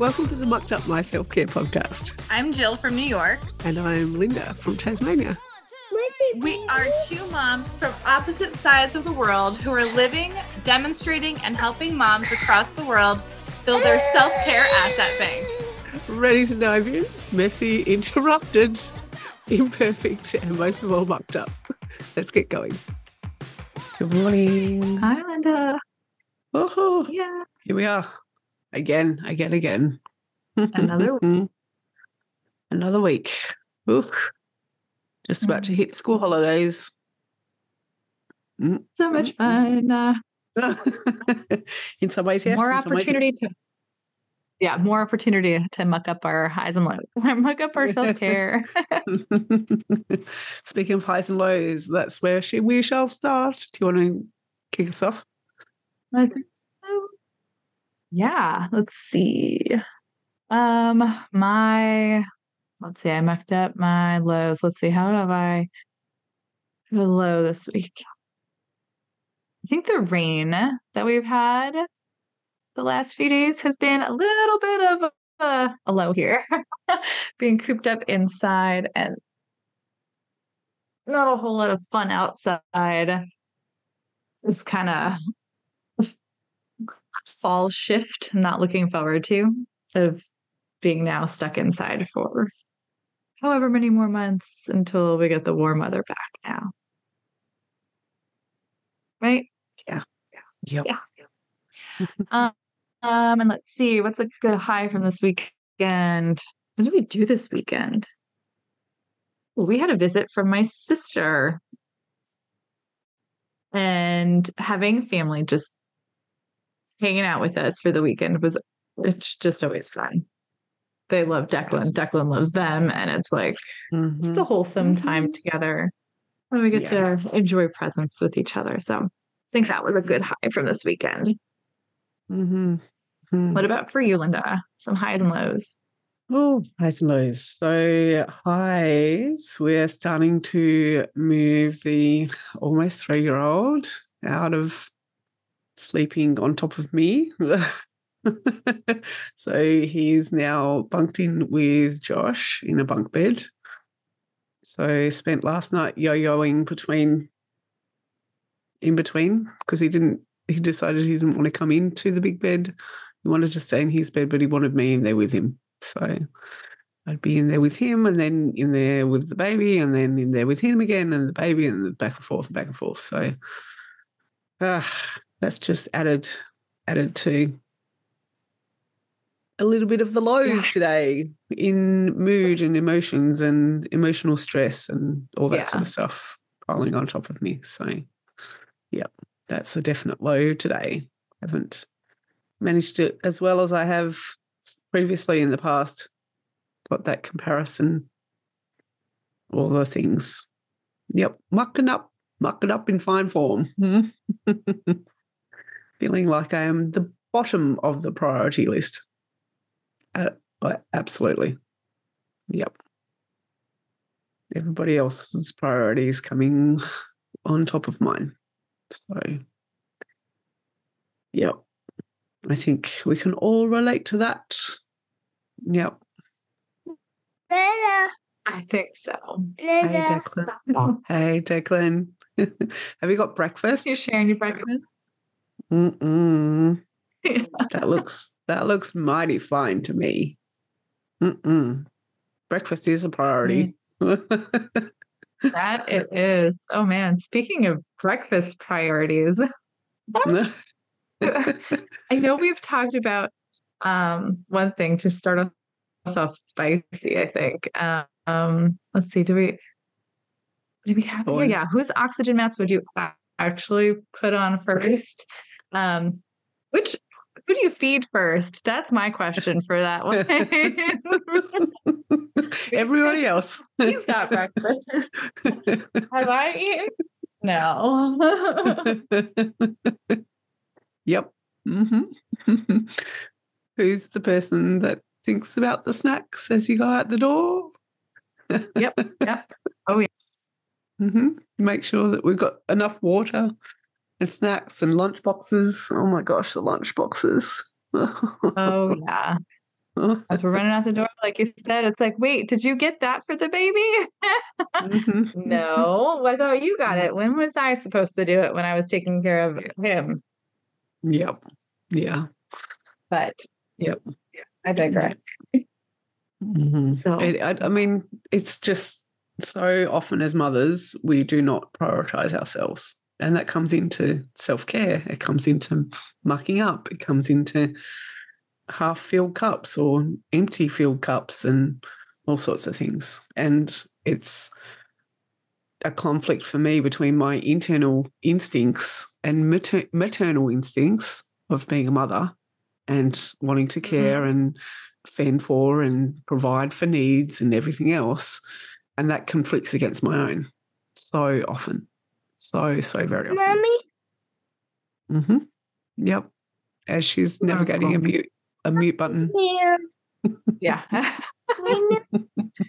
Welcome to the Mucked Up My Self Care podcast. I'm Jill from New York. And I'm Linda from Tasmania. We are two moms from opposite sides of the world who are living, demonstrating, and helping moms across the world build their self care asset bank. Ready to dive in? Messy, interrupted, imperfect, and most of all, mucked up. Let's get going. Good morning. Hi, Linda. Oh, Yeah. here we are. Again, again, again. Another Another week. Oof. Just about to hit school holidays. Mm. So much fun. Uh, in some ways, yes. more some ways, opportunity to yeah more opportunity to muck up our highs and lows muck up our self-care Speaking of highs and lows, that's where she, we shall start. Do you want to kick us off? I think. Yeah let's see. Um my let's see i mucked up my lows. Let's see how have i a low this week? I think the rain that we've had the last few days has been a little bit of a, a low here. Being cooped up inside and not a whole lot of fun outside. It's kind of fall shift I'm not looking forward to of being now stuck inside for however many more months until we get the warm weather back now right Yep. Yeah. um, um, and let's see, what's a good high from this weekend? What did we do this weekend? Well, we had a visit from my sister. And having family just hanging out with us for the weekend was it's just always fun. They love Declan. Declan loves them. And it's like Mhm. just a wholesome time together. And we get to enjoy presence with each other. So I think that was a good high from this weekend. Mhm. Mhm. What about for you, Linda? Some highs and lows. Oh, highs and lows. So highs, we're starting to move the almost three-year-old out of sleeping on top of me. so he's now bunked in with Josh in a bunk bed. So spent last night yo-yoing between in between because he didn't he decided he didn't want to come into the big bed. He wanted to stay in his bed, but he wanted me in there with him. So I'd be in there with him and then in there with the baby and then in there with him again and the baby and back and forth and back and forth. So ah, that's just added added to a little bit of the lows Yeah. today in mood and emotions and emotional stress and all that sort of stuff piling on top of me. So yep, that's a definite low today. Haven't managed it as well as I have previously in the past. Got that comparison, all the things. Yep, mucking up, mucking up in fine form. Feeling like I am the bottom of the priority list. Uh, absolutely. Yep. Everybody else's priorities coming on top of mine. So, yep. I think we can all relate to that. Yep. I think so. Hey, Declan. Hey, Declan. Have you got breakfast? You're sharing your breakfast. Mm-mm. That looks that looks mighty fine to me. Mm-mm. Breakfast is a priority. That it is. Oh man. Speaking of breakfast priorities, I know we've talked about um one thing to start us off spicy, I think. Um let's see, do we do we have Go yeah, Whose oxygen mask would you actually put on first? Um which who do you feed first? That's my question for that one. Everybody else. He's got breakfast. Have I eaten? No. yep. hmm Who's the person that thinks about the snacks as you go out the door? yep. Yep. Oh, yeah. Mm hmm Make sure that we've got enough water and snacks and lunch boxes. Oh my gosh, the lunch boxes. Oh yeah. As we're running out the door, like you said, it's like, wait, did you get that for the baby? Mhm. no, I thought you got it. When was I supposed to do it when I was taking care of him? Yep. Yeah. But Yep. I digress. Mhm. So It, I, I mean, it's just so often as mothers, we do not prioritize ourselves. And that comes into self care. It comes into mucking up. It comes into half filled cups or empty filled cups and all sorts of things. And it's a conflict for me between my internal instincts and mater- maternal instincts of being a mother and wanting to mm-hmm. care and fend for and provide for needs and everything else. And that conflicts against my own so often. So, so very often. Mommy, hmm Yep. As she's That's navigating a mute a mute button. yeah. yeah. I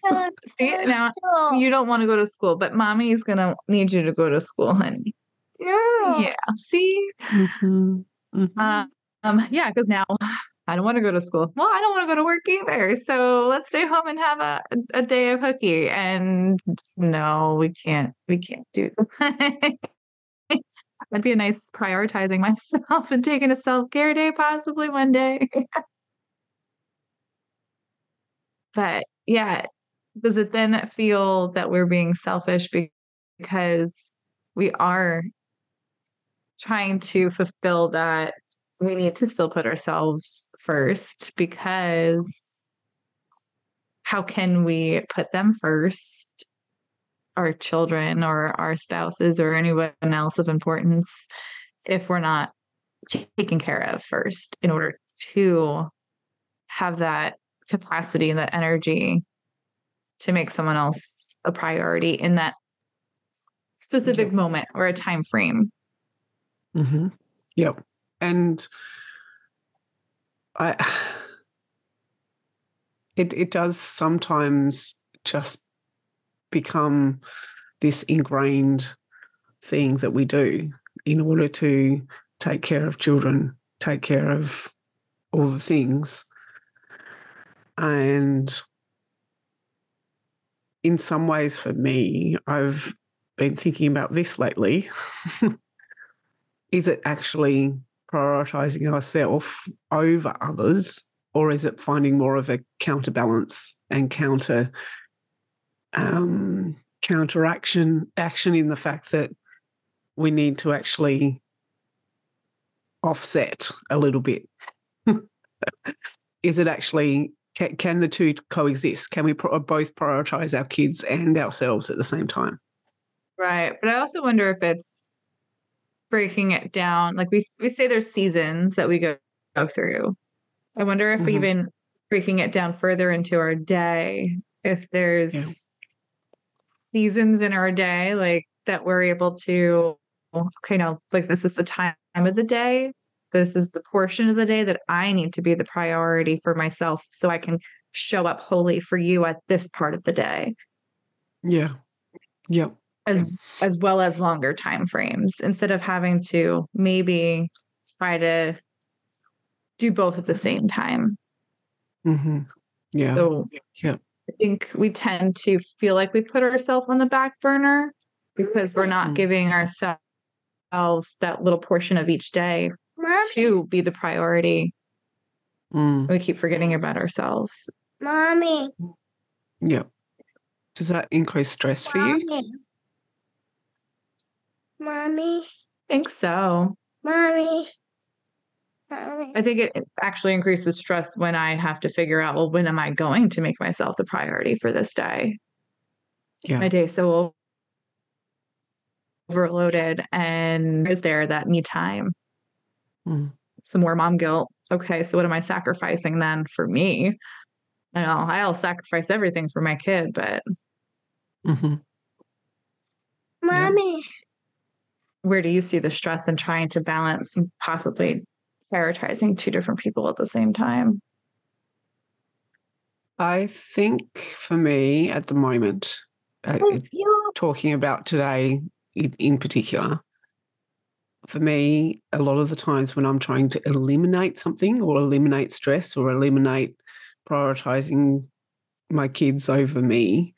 know. See, now you don't want to go to school, but mommy's gonna need you to go to school, honey. No. Yeah. See? Mhm. Mhm. Uh, um, yeah, because now I don't want to go to school. Well, I don't want to go to work either. So let's stay home and have a, a day of hooky. And no, we can't. We can't do that. That'd be a nice prioritizing myself and taking a self care day possibly one day. but yeah, does it then feel that we're being selfish because we are trying to fulfill that we need to still put ourselves first because how can we put them first? Our children or our spouses or anyone else of importance if we're not taken care of first in order to have that capacity and that energy to make someone else a priority in that specific moment or a time frame. Hmm Yep. And I it it does sometimes just become this ingrained thing that we do in order to take care of children, take care of all the things. And in some ways for me, I've been thinking about this lately. is it actually prioritizing ourselves over others, or is it finding more of a counterbalance and counter um, counteraction action in the fact that we need to actually offset a little bit? is it actually can, can the two coexist? Can we pro- both prioritize our kids and ourselves at the same time? Right. But I also wonder if it's breaking it down. Like we we say there's seasons that we go, go through. I wonder if Mhm. even breaking it down further into our day, if there's seasons in our day like that we're able to okay, no, like this is the time of the day. This is the portion of the day that I need to be the priority for myself so I can show up wholly for you at this part of the day. Yeah. Yep. As as well as longer time frames instead of having to maybe try to do both at the same time. hmm Yeah. So yeah. I think we tend to feel like we've put ourselves on the back burner because we're not Mm. giving ourselves that little portion of each day to be the priority. Mm. We keep forgetting about ourselves. mommy, Yeah. Does that increase stress for you? Mommy, mommy, I think so. mommy, mommy. I think it it actually increases stress when I have to figure out, well, when am I going to make myself the priority for this day? Yeah. My day is so overloaded, and is there that me time? Mm. Some more mom guilt. Okay, so what am I sacrificing then for me? I know I'll sacrifice everything for my kid, but hmm Mommy, where do you see the stress in trying to balance and possibly prioritizing two different people at the same time? I think for me at the moment, uh, talking about today in, in particular, for me, a lot of the times when I'm trying to eliminate something or eliminate stress or eliminate prioritizing my kids over me,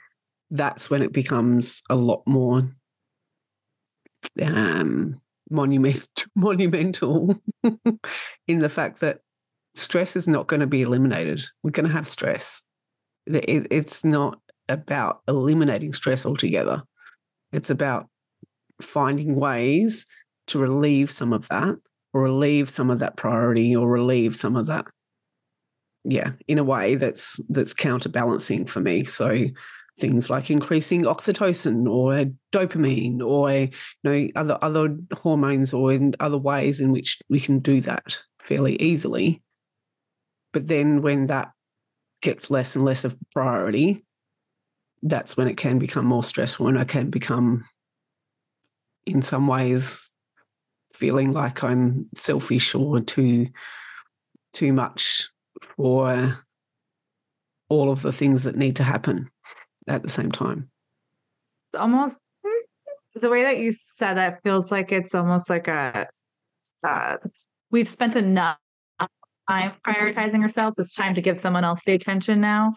that's when it becomes a lot more um, monument, monumental in the fact that stress is not going to be eliminated. We're going to have stress. It, it's not about eliminating stress altogether. It's about finding ways to relieve some of that or relieve some of that priority or relieve some of that yeah in a way that's that's counterbalancing for me so things like increasing oxytocin or dopamine or you know other other hormones or in other ways in which we can do that fairly easily. But then when that gets less and less of priority that's when it can become more stressful and i can become in some ways feeling like i'm selfish or too too much for all of the things that need to happen at the same time. It's almost the way that you said that feels like it's almost like a uh, we've spent enough time prioritizing ourselves. It's time to give someone else the attention now.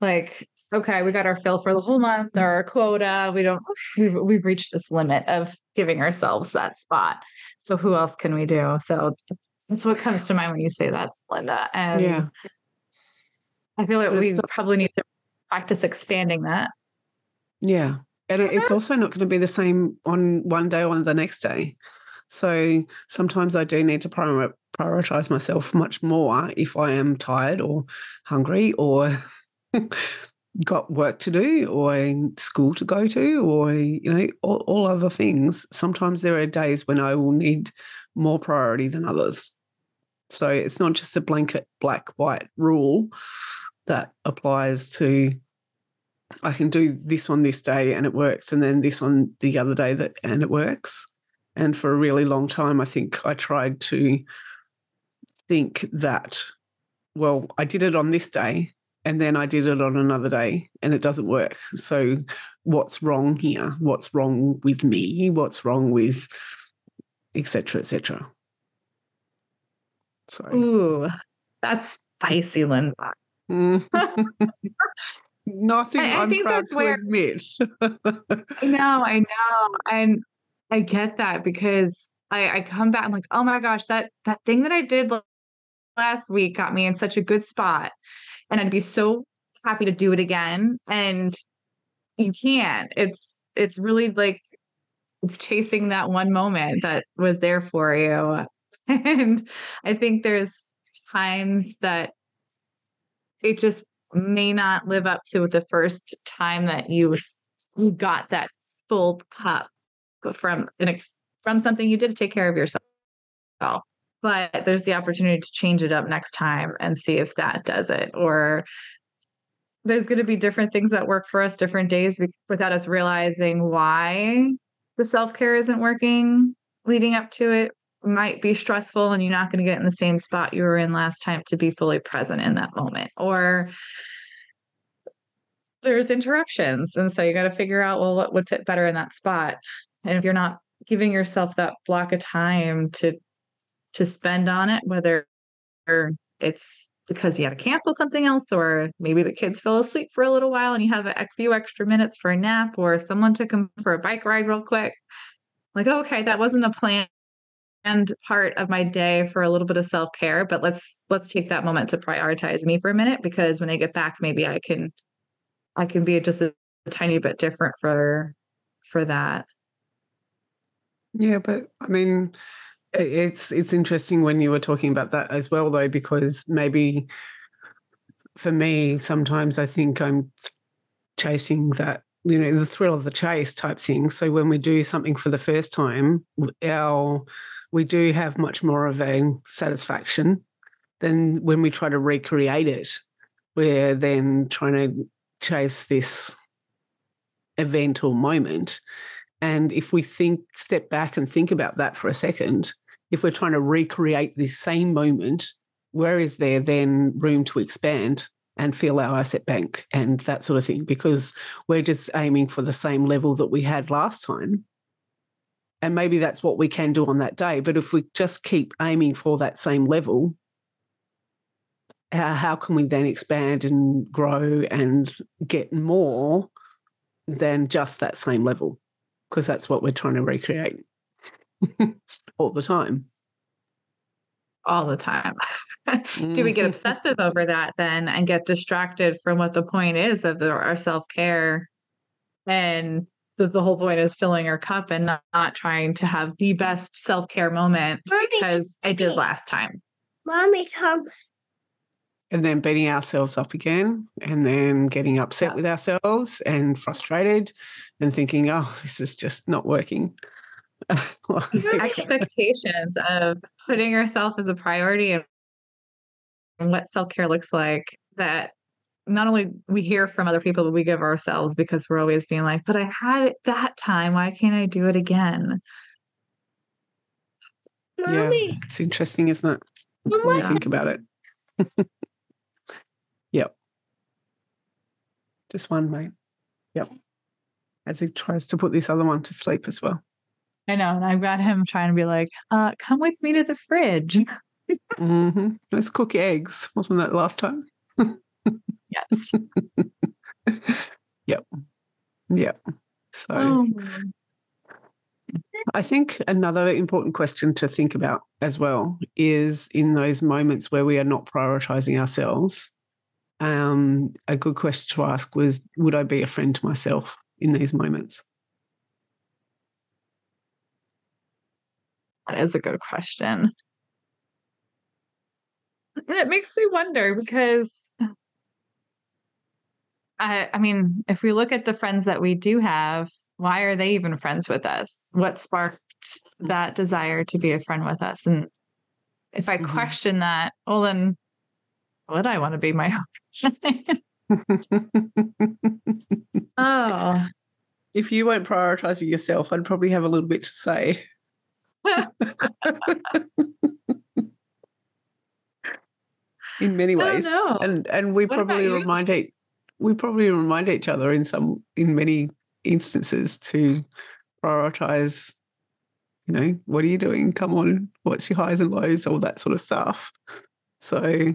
Like, okay, we got our fill for the whole month or our quota. We don't we've we've reached this limit of giving ourselves that spot. So who else can we do? So that's what comes to mind when you say that, Linda. And Yeah. I feel like we probably need to practice expanding that. Yeah. And it- it's also not going to be the same on one day or the next day. So sometimes I do need to prioritize myself much more if I am tired or hungry or got work to do or school to go to or, you know, all, all other things. Sometimes there are days when I will need more priority than others. So it's not just a blanket black white rule that applies to I can do this on this day and it works, and then this on the other day that and it works. And for a really long time, I think I tried to think that, well, I did it on this day and then I did it on another day and it doesn't work. So what's wrong here? What's wrong with me? What's wrong with etc. cetera, et cetera. So Ooh, that's spicy, Linda. Mm. nothing I- I think that's to where- admit. I know, I know. And I get that because I, I come back, I'm like, oh my gosh, that that thing that I did last week got me in such a good spot. And I'd be so happy to do it again. And you can't. It's it's really like it's chasing that one moment that was there for you. And I think there's times that it just may not live up to the first time that you you got that full cup from an ex- from something you did to take care of yourself. But there's the opportunity to change it up next time and see if that does it. Or there's going to be different things that work for us different days without us realizing why the self care isn't working leading up to it might be stressful and you're not going to get in the same spot you were in last time to be fully present in that moment. Or there's interruptions. And so you got to figure out, well, what would fit better in that spot. And if you're not giving yourself that block of time to to spend on it, whether it's because you had to cancel something else, or maybe the kids fell asleep for a little while and you have a few extra minutes for a nap, or someone took them for a bike ride real quick. Like, okay, that wasn't a planned part of my day for a little bit of self-care, but let's let's take that moment to prioritize me for a minute because when they get back, maybe I can I can be just a tiny bit different for for that. Yeah, but I mean, it's it's interesting when you were talking about that as well, though, because maybe for me, sometimes I think I'm chasing that, you know, the thrill of the chase type thing. So when we do something for the first time, our we do have much more of a satisfaction than when we try to recreate it. We're then trying to chase this event or moment. And if we think, step back and think about that for a second, if we're trying to recreate this same moment, where is there then room to expand and fill our asset bank and that sort of thing? Because we're just aiming for the same level that we had last time. And maybe that's what we can do on that day. But if we just keep aiming for that same level, how, how can we then expand and grow and get more than just that same level? Because that's what we're trying to recreate all the time. all the time. Do we get Mhm. obsessive over that then and get distracted from what the point is of the, our self care? And that the whole point is filling our cup and not, not trying to have the best self care moment Mommy, because I did last time. mommy, Tom. and then beating ourselves up again and then getting upset Yeah. with ourselves and frustrated and thinking oh this is just not working expectations of putting yourself as a priority and and what self care looks like that not only we hear from other people, but we give ourselves because we're always being like, but I had it that time. Why can't I do it again? Mommy, it's interesting isn't it when you think about it yep just one mate yep as he tries to put this other one to sleep as well I know. And I've got him trying to be like, uh, come with me to the fridge. hmm let's cook eggs wasn't that last time Yes. yep yep so Oh. I think another important question to think about as well is in those moments where we are not prioritizing ourselves. Um, a good question to ask was Would I be a friend to myself in these moments? That is a good question. And it makes me wonder because I I mean, if we look at the friends that we do have, why are they even friends with us? What sparked that desire to be a friend with us? And if I Mhm. question that, well then would I want to be my Oh. if you weren't prioritizing yourself, I'd probably have a little bit to say. in many ways. And and we What probably remind each we probably remind each other in some in many instances to prioritize, you know, what are you doing? Come on, what's your highs and lows, all that sort of stuff. So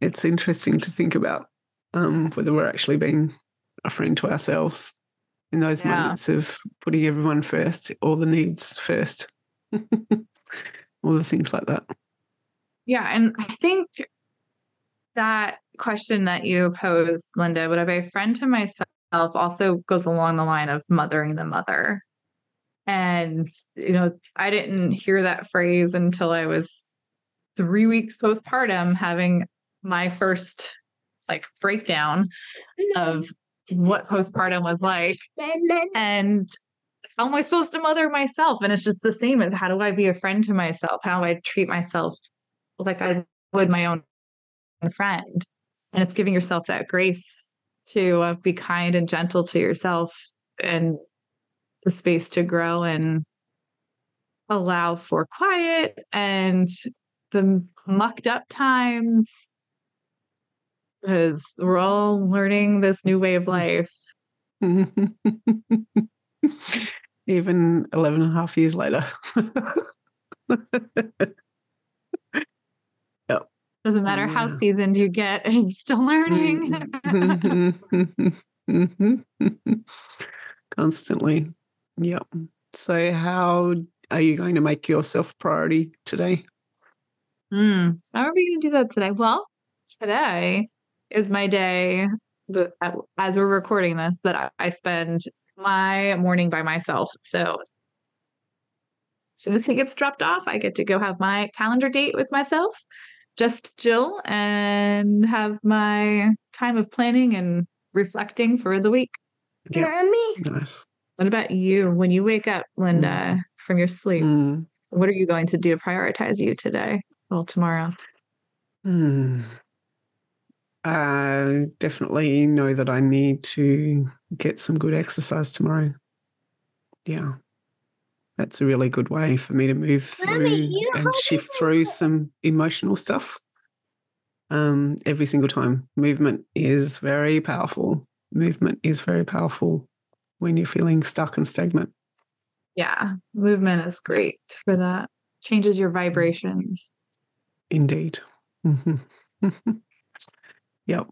it's interesting to think about um, whether we're actually being a friend to ourselves in those Yeah. moments of putting everyone first, all the needs first, all the things like that. Yeah, and I think that question that you posed, Linda, would I be a friend to myself also goes along the line of mothering the mother. And, you know, I didn't hear that phrase until I was three weeks postpartum having my first like breakdown of what postpartum was like and how am I supposed to mother myself? And it's just the same as how do I be a friend to myself? How do I treat myself like I would my own friend? And it's giving yourself that grace to uh, be kind and gentle to yourself and the space to grow and allow for quiet and the mucked up times because we're all learning this new way of life. Even 11 and a half years later. Doesn't matter how Yeah. seasoned you get, you're still learning. Constantly. Yep. So, how are you going to make yourself a priority today? Hmm. How are we going to do that today? Well, today is my day that, as we're recording this, that I, I spend my morning by myself. So, as soon as he gets dropped off, I get to go have my calendar date with myself, just Jill, and have my time of planning and reflecting for the week. Yep. Mommy, Nice. What about you? When you wake up, Linda, from your sleep, Mm. what are you going to do to prioritize you today? Well, tomorrow. Hmm. I definitely know that I need to get some good exercise tomorrow. Yeah. That's a really good way for me to move through Mommy, and shift through some emotional stuff. Um, every single time. Movement is very powerful. Movement is very powerful when you're feeling stuck and stagnant. Yeah, movement is great for that. Changes your vibrations. Indeed. Yep.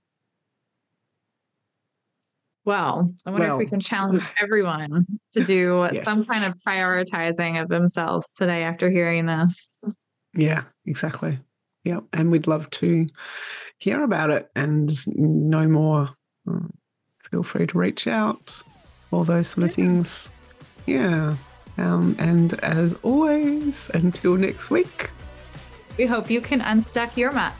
Well, I wonder if we can challenge everyone to do Yes. some kind of prioritizing of themselves today after hearing this. Yeah, exactly. Yep. And we'd love to hear about it and know more. Mm, Feel free to reach out, all those sort of things. Yeah. Um, and as always, until next week. We hope you can unstuck your mat.